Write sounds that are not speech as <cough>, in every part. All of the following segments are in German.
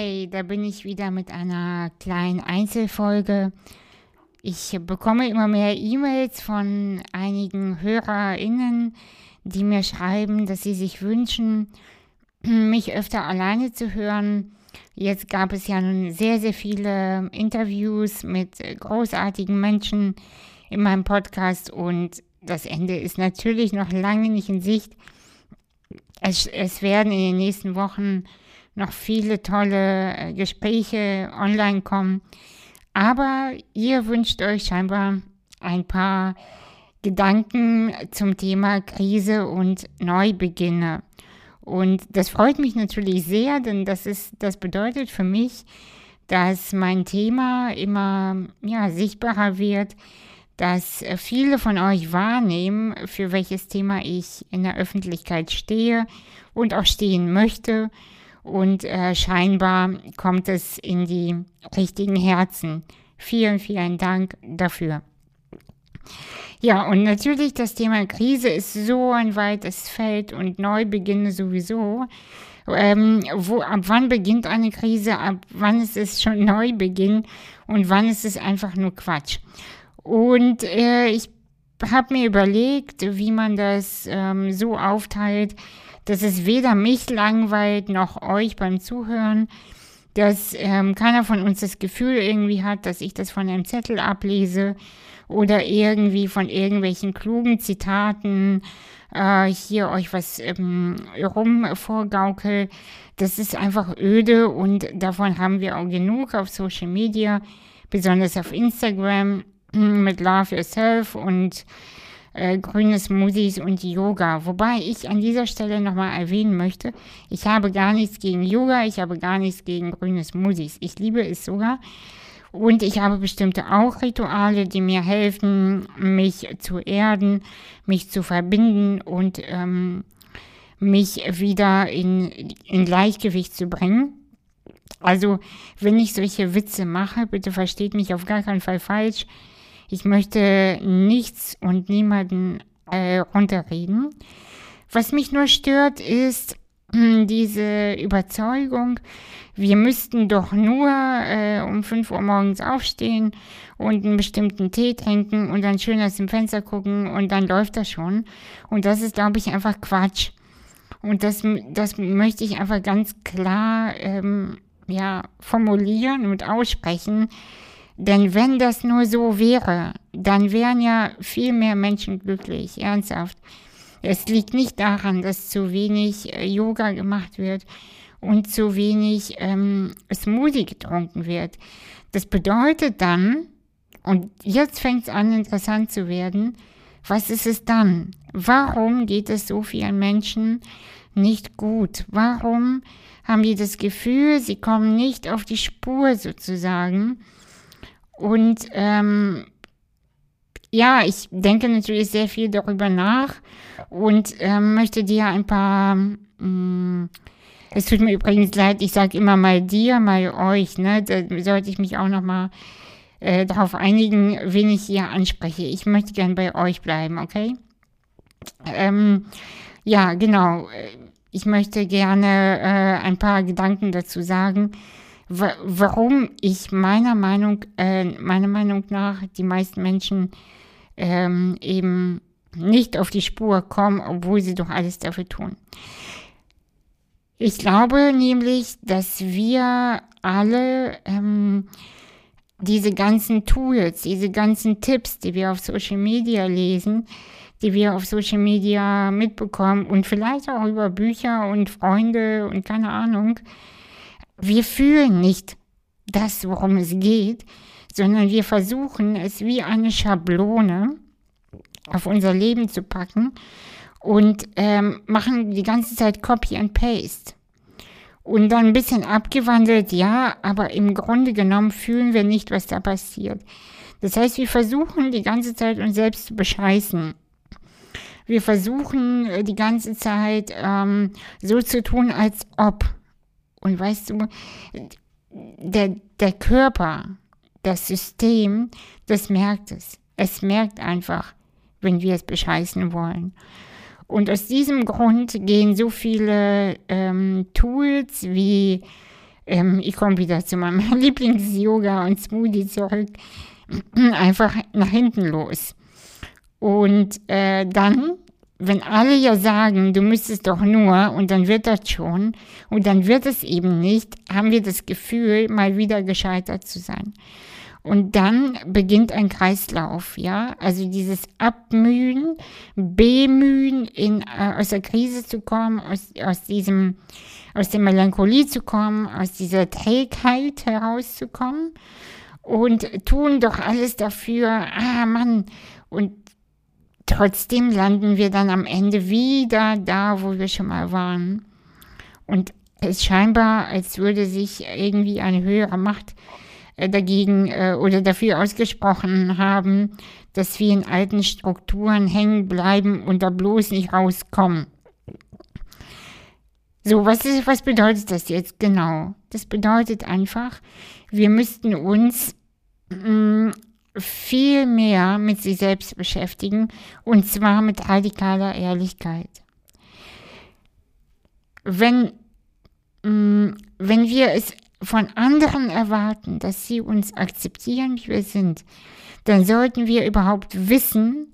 Hey, da bin ich wieder mit einer kleinen Einzelfolge. Ich bekomme immer mehr E-Mails von einigen HörerInnen, die mir schreiben, dass sie sich wünschen, <clears throat> mich öfter alleine zu hören. Jetzt gab es ja nun sehr, sehr viele Interviews mit großartigen Menschen in meinem Podcast und das Ende ist natürlich noch lange nicht in Sicht. Es, es werden in den nächsten Wochen noch viele tolle äh, Gespräche online kommen. Aber ihr wünscht euch scheinbar ein paar Gedanken zum Thema Krise und Neubeginne. Und das freut mich natürlich sehr, denn das, ist, das bedeutet für mich, dass mein Thema immer ja, sichtbarer wird, dass viele von euch wahrnehmen, für welches Thema ich in der Öffentlichkeit stehe und auch stehen möchte und äh, scheinbar kommt es in die richtigen Herzen. Vielen, vielen Dank dafür. Ja, und natürlich das Thema Krise ist so ein weites Feld und Neubeginne sowieso. Ähm, wo, ab wann beginnt eine Krise, ab wann ist es schon Neubeginn und wann ist es einfach nur Quatsch. Und äh, ich habe mir überlegt, wie man das ähm, so aufteilt, dass es weder mich langweilt noch euch beim Zuhören, dass ähm, keiner von uns das Gefühl irgendwie hat, dass ich das von einem Zettel ablese oder irgendwie von irgendwelchen klugen Zitaten äh, hier euch was ähm, rum vorgaukel. Das ist einfach öde und davon haben wir auch genug auf Social Media, besonders auf Instagram mit Love Yourself und äh, grüne Smoothies und Yoga. Wobei ich an dieser Stelle nochmal erwähnen möchte, ich habe gar nichts gegen Yoga, ich habe gar nichts gegen grüne Smoothies. Ich liebe es sogar. Und ich habe bestimmte auch Rituale, die mir helfen, mich zu erden, mich zu verbinden und ähm, mich wieder in, in Gleichgewicht zu bringen. Also, wenn ich solche Witze mache, bitte versteht mich auf gar keinen Fall falsch. Ich möchte nichts und niemanden äh, runterreden. Was mich nur stört, ist hm, diese Überzeugung, wir müssten doch nur äh, um 5 Uhr morgens aufstehen und einen bestimmten Tee trinken und dann schön aus dem Fenster gucken und dann läuft das schon. Und das ist, glaube ich, einfach Quatsch. Und das, das möchte ich einfach ganz klar ähm, ja, formulieren und aussprechen. Denn wenn das nur so wäre, dann wären ja viel mehr Menschen glücklich, ernsthaft. Es liegt nicht daran, dass zu wenig äh, Yoga gemacht wird und zu wenig ähm, Smoothie getrunken wird. Das bedeutet dann, und jetzt fängt es an interessant zu werden, was ist es dann? Warum geht es so vielen Menschen nicht gut? Warum haben die das Gefühl, sie kommen nicht auf die Spur sozusagen? Und ähm, ja, ich denke natürlich sehr viel darüber nach und ähm, möchte dir ein paar. Mh, mm, es tut mir übrigens leid, ich sage immer mal dir, mal euch. Ne? Da sollte ich mich auch noch mal äh, darauf einigen, wen ich hier anspreche. Ich möchte gern bei euch bleiben, okay? Ähm, ja, genau. Ich möchte gerne äh, ein paar Gedanken dazu sagen warum ich meiner Meinung, äh, meiner Meinung nach die meisten Menschen ähm, eben nicht auf die Spur kommen, obwohl sie doch alles dafür tun. Ich glaube nämlich, dass wir alle ähm, diese ganzen Tools, diese ganzen Tipps, die wir auf Social Media lesen, die wir auf Social Media mitbekommen und vielleicht auch über Bücher und Freunde und keine Ahnung, wir fühlen nicht das, worum es geht, sondern wir versuchen es wie eine Schablone auf unser Leben zu packen und ähm, machen die ganze Zeit Copy and Paste. Und dann ein bisschen abgewandelt, ja, aber im Grunde genommen fühlen wir nicht, was da passiert. Das heißt, wir versuchen die ganze Zeit uns selbst zu bescheißen. Wir versuchen äh, die ganze Zeit ähm, so zu tun, als ob. Und weißt du, der, der Körper, das System, das merkt es. Es merkt einfach, wenn wir es bescheißen wollen. Und aus diesem Grund gehen so viele ähm, Tools wie ähm, ich komme wieder zu meinem <laughs> Lieblings-Yoga und Smoothie zurück, <clears throat> einfach nach hinten los. Und äh, dann, wenn alle ja sagen, du müsstest doch nur und dann wird das schon und dann wird es eben nicht, haben wir das Gefühl, mal wieder gescheitert zu sein. Und dann beginnt ein Kreislauf, ja. Also dieses Abmühen, Bemühen, in, äh, aus der Krise zu kommen, aus, aus diesem, aus der Melancholie zu kommen, aus dieser Trägheit herauszukommen und tun doch alles dafür. Ah, Mann. Und trotzdem landen wir dann am Ende wieder da, wo wir schon mal waren. Und es scheinbar, als würde sich irgendwie eine höhere Macht äh, dagegen äh, oder dafür ausgesprochen haben, dass wir in alten Strukturen hängen bleiben und da bloß nicht rauskommen. So, was, ist, was bedeutet das jetzt genau? Das bedeutet einfach, wir müssten uns mh, mm, viel mehr mit sich selbst beschäftigen und zwar mit radikaler Ehrlichkeit. Wenn, mh, mm, wenn wir es von anderen erwarten, dass sie uns akzeptieren, wie wir sind, dann sollten wir überhaupt wissen,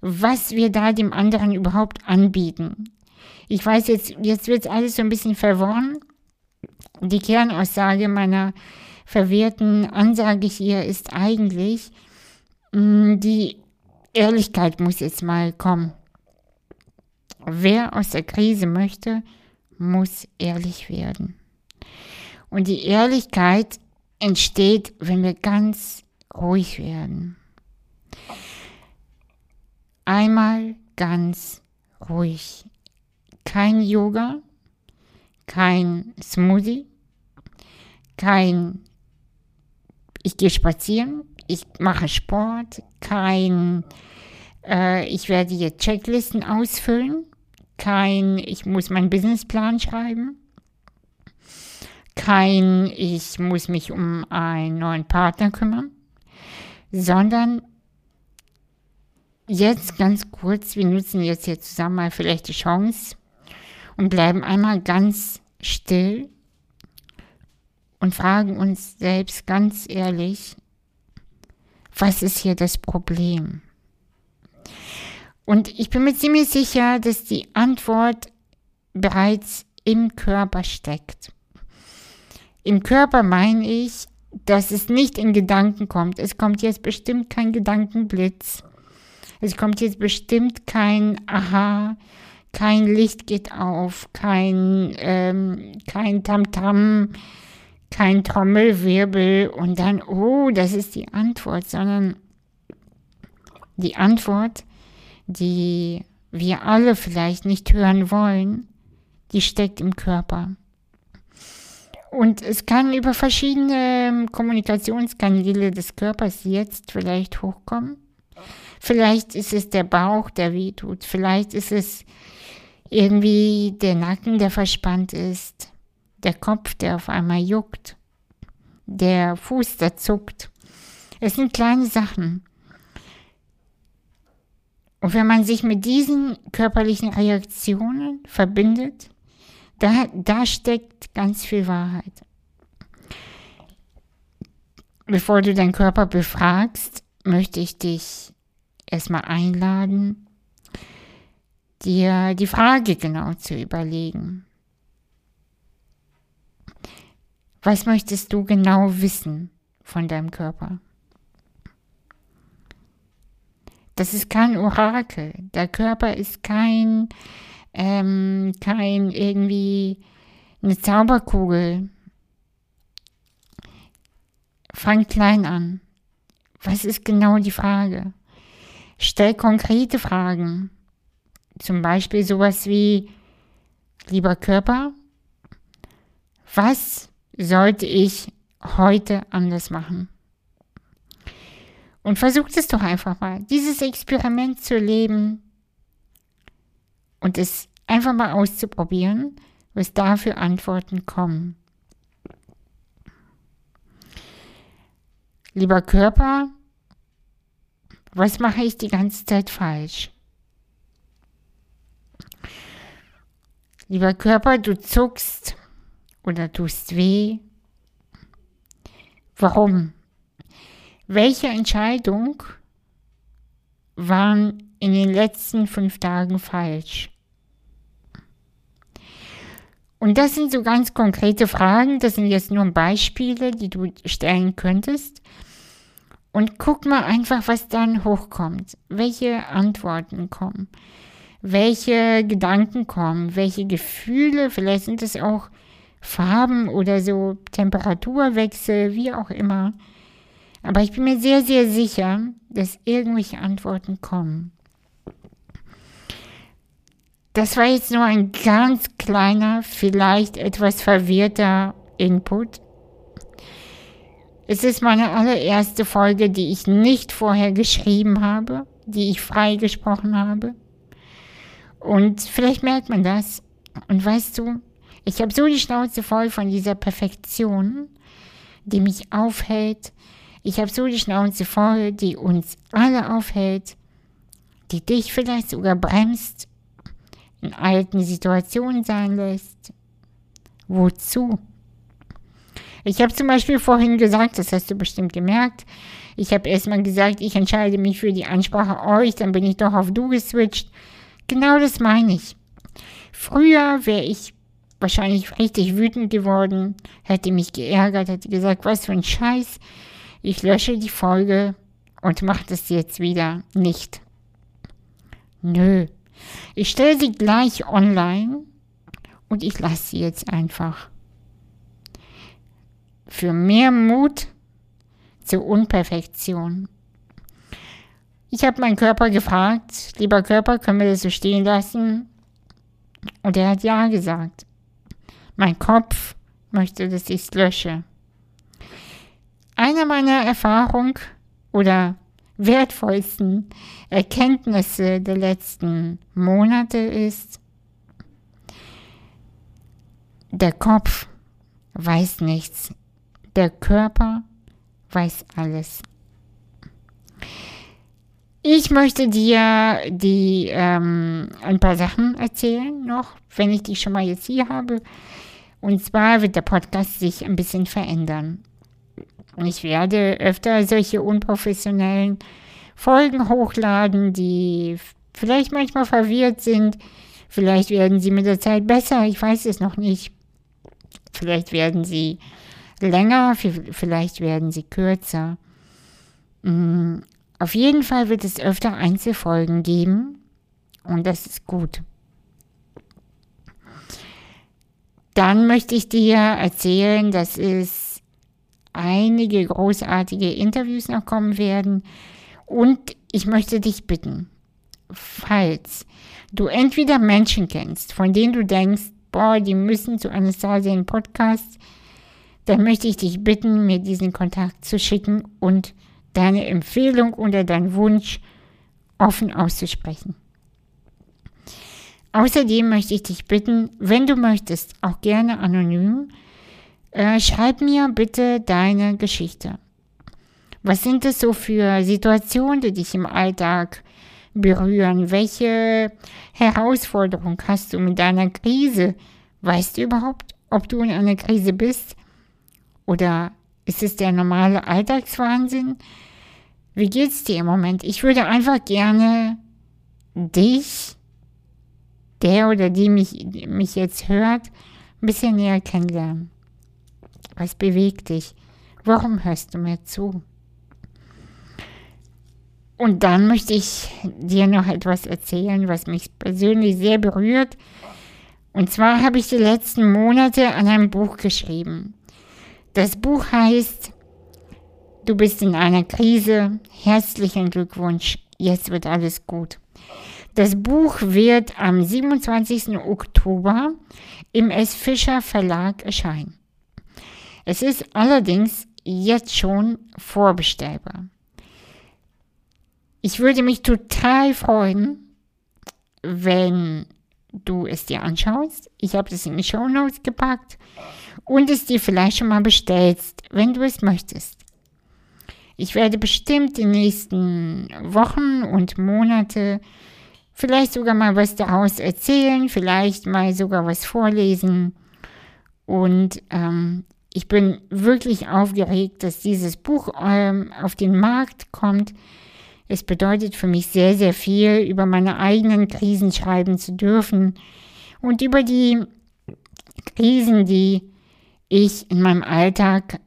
was wir da dem anderen überhaupt anbieten. Ich weiß jetzt, jetzt wird alles so ein bisschen verworren. Die Kernaussage meiner verwirrten Ansage hier ist eigentlich, mm, die Ehrlichkeit muss jetzt mal kommen. Wer aus der Krise möchte, muss ehrlich werden. Und die Ehrlichkeit entsteht, wenn wir ganz ruhig werden. Einmal ganz ruhig. Kein Yoga, kein Smoothie, kein ich gehe spazieren, ich mache Sport, kein äh, ich werde jetzt Checklisten ausfüllen, kein ich muss meinen Businessplan schreiben, kein, ich muss mich um einen neuen Partner kümmern, sondern jetzt ganz kurz, wir nutzen jetzt hier zusammen mal vielleicht die Chance und bleiben einmal ganz still und fragen uns selbst ganz ehrlich, was ist hier das Problem? Und ich bin mir ziemlich sicher, dass die Antwort bereits im Körper steckt. Im Körper meine ich, dass es nicht in Gedanken kommt. Es kommt jetzt bestimmt kein Gedankenblitz. Es kommt jetzt bestimmt kein Aha, kein Licht geht auf, kein, ähm, kein Tamtam, kein Trommelwirbel und dann, oh, das ist die Antwort, sondern die Antwort, die wir alle vielleicht nicht hören wollen, die steckt im Körper. Und es kann über verschiedene ähm, Kommunikationskanäle des Körpers jetzt vielleicht hochkommen. Vielleicht ist es der Bauch, der weh tut. Vielleicht ist es irgendwie der Nacken, der verspannt ist. Der Kopf, der auf einmal juckt. Der Fuß, der zuckt. Es sind kleine Sachen. Und wenn man sich mit diesen körperlichen Reaktionen verbindet, da, da steckt ganz viel Wahrheit. Bevor du deinen Körper befragst, möchte ich dich erstmal einladen, dir die Frage genau zu überlegen. Was möchtest du genau wissen von deinem Körper? Das ist kein Orakel. Der Körper ist kein ähm, kein irgendwie eine Zauberkugel. Fang klein an. Was ist genau die Frage? Stell konkrete Fragen. Zum Beispiel sowas wie, lieber Körper, was sollte ich heute anders machen? Und versucht es doch einfach mal, dieses Experiment zu leben, und es einfach mal auszuprobieren, was da für Antworten kommen. Lieber Körper, was mache ich die ganze Zeit falsch? Lieber Körper, du zuckst oder tust weh? Warum? Welche Entscheidung waren in den letzten fünf Tagen falsch? Und das sind so ganz konkrete Fragen, das sind jetzt nur Beispiele, die du stellen könntest. Und guck mal einfach, was dann hochkommt, welche Antworten kommen, welche Gedanken kommen, welche Gefühle, vielleicht sind es auch Farben oder so Temperaturwechsel, wie auch immer. Aber ich bin mir sehr, sehr sicher, dass irgendwelche Antworten kommen. Das war jetzt nur ein ganz kleiner, vielleicht etwas verwirrter Input. Es ist meine allererste Folge, die ich nicht vorher geschrieben habe, die ich freigesprochen habe. Und vielleicht merkt man das. Und weißt du, ich habe so die Schnauze voll von dieser Perfektion, die mich aufhält. Ich habe so die Schnauze voll, die uns alle aufhält, die dich vielleicht sogar bremst in alten Situationen sein lässt. Wozu? Ich habe zum Beispiel vorhin gesagt, das hast du bestimmt gemerkt, ich habe erstmal gesagt, ich entscheide mich für die Ansprache euch, dann bin ich doch auf du geswitcht. Genau das meine ich. Früher wäre ich wahrscheinlich richtig wütend geworden, hätte mich geärgert, hätte gesagt, was für ein Scheiß. Ich lösche die Folge und mache das jetzt wieder nicht. Nö, ich stelle sie gleich online und ich lasse sie jetzt einfach. Für mehr Mut zur Unperfektion. Ich habe meinen Körper gefragt, lieber Körper, können wir das so stehen lassen? Und er hat ja gesagt. Mein Kopf möchte, dass ich es lösche. Eine meiner Erfahrungen oder wertvollsten Erkenntnisse der letzten Monate ist, der Kopf weiß nichts, der Körper weiß alles. Ich möchte dir die ähm, ein paar Sachen erzählen noch, wenn ich die schon mal jetzt hier habe. Und zwar wird der Podcast sich ein bisschen verändern. Ich werde öfter solche unprofessionellen Folgen hochladen, die vielleicht manchmal verwirrt sind. Vielleicht werden sie mit der Zeit besser, ich weiß es noch nicht. Vielleicht werden sie länger, vielleicht werden sie kürzer. Mm, auf jeden Fall wird es öfter Einzelfolgen geben und das ist gut. Dann möchte ich dir erzählen, dass es einige großartige Interviews noch kommen werden. Und ich möchte dich bitten, falls du entweder Menschen kennst, von denen du denkst, boah, die müssen zu Anastasien Podcast, dann möchte ich dich bitten, mir diesen Kontakt zu schicken und deine Empfehlung oder deinen Wunsch offen auszusprechen. Außerdem möchte ich dich bitten, wenn du möchtest, auch gerne anonym, äh, schreib mir bitte deine Geschichte. Was sind es so für Situationen, die dich im Alltag berühren? Welche Herausforderung hast du mit deiner Krise? Weißt du überhaupt, ob du in einer Krise bist? Oder ist es der normale Alltagswahnsinn? Wie geht's dir im Moment? Ich würde einfach gerne dich, der oder die mich, mich jetzt hört, ein bisschen näher kennenlernen. Was bewegt dich? Warum hörst du mir zu? Und dann möchte ich dir noch etwas erzählen, was mich persönlich sehr berührt. Und zwar habe ich die letzten Monate an einem Buch geschrieben. Das Buch heißt Du bist in einer Krise. Herzlichen Glückwunsch. Jetzt wird alles gut. Das Buch wird am 27. Oktober im S. Fischer Verlag erscheinen. Es ist allerdings jetzt schon vorbestellbar. Ich würde mich total freuen, wenn du es dir anschaust. Ich habe es in die Show Notes gepackt und es dir vielleicht schon mal bestellst, wenn du es möchtest. Ich werde bestimmt die nächsten Wochen und Monate vielleicht sogar mal was daraus erzählen, vielleicht mal sogar was vorlesen Und ähm, ich bin wirklich aufgeregt, dass dieses Buch ähm, auf den Markt kommt. Es bedeutet für mich sehr, sehr viel, über meine eigenen Krisen schreiben zu dürfen und über die Krisen, die ich in meinem Alltag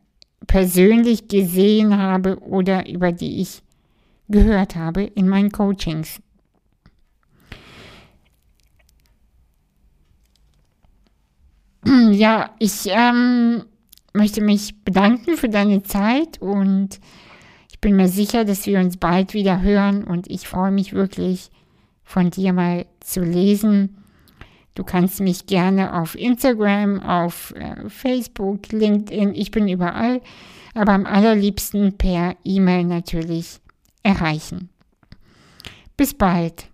persönlich gesehen habe oder über die ich gehört habe in meinen Coachings. <clears throat> Ja, ich ähm, möchte mich bedanken für deine Zeit und ich bin mir sicher, dass wir uns bald wieder hören und ich freue mich wirklich von dir mal zu lesen. Du kannst mich gerne auf Instagram, auf äh, Facebook, LinkedIn, ich bin überall, aber am allerliebsten per E-Mail natürlich erreichen. Bis bald.